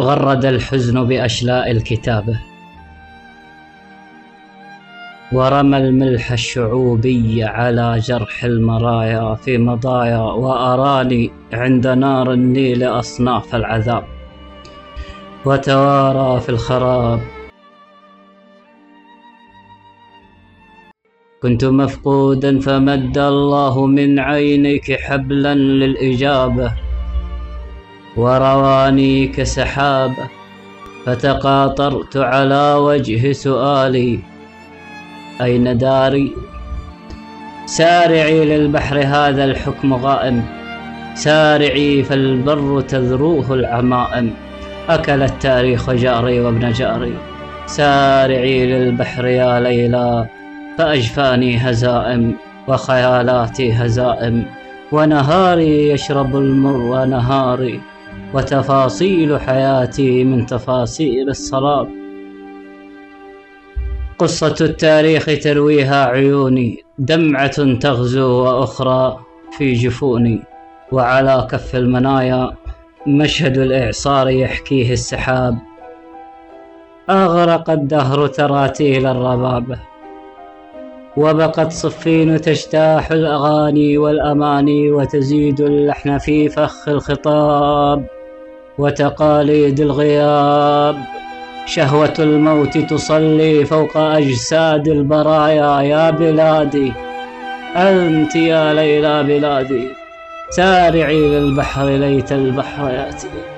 غرد الحزن بأشلاء الكتابة ورمى الملح الشعوبي على جرح المرايا في مضايا وأراني عند نار النيل أصناف العذاب. وتوارى في الخراب. كنت مفقودا فمد الله من عينيك حبلا للإجابة. ورواني كسحابة فتقاطرت على وجه سؤالي. أين داري؟ سارعي للبحر هذا الحكم غائم. سارعي فالبر تذروه العمائم أكل التاريخ جاري وابن جاري. سارعي للبحر يا ليلى فأجفاني هزائم وخيالاتي هزائم. ونهاري يشرب المر نهاري. وتفاصيل حياتي من تفاصيل الصلاة. قصة التاريخ ترويها عيوني دمعة تغزو وأخرى في جفوني. وعلى كف المنايا مشهد الإعصار يحكيه السحاب. أغرق الدهر تراتيل الربابة وبقت صفين تجتاح الأغاني والأماني وتزيد اللحن في فخ الخطاب وتقاليد الغياب. شهوة الموت تصلي فوق أجساد البرايا يا بلادي. أنت يا ليلى بلادي سارعي للبحر ليت البحر يأتي.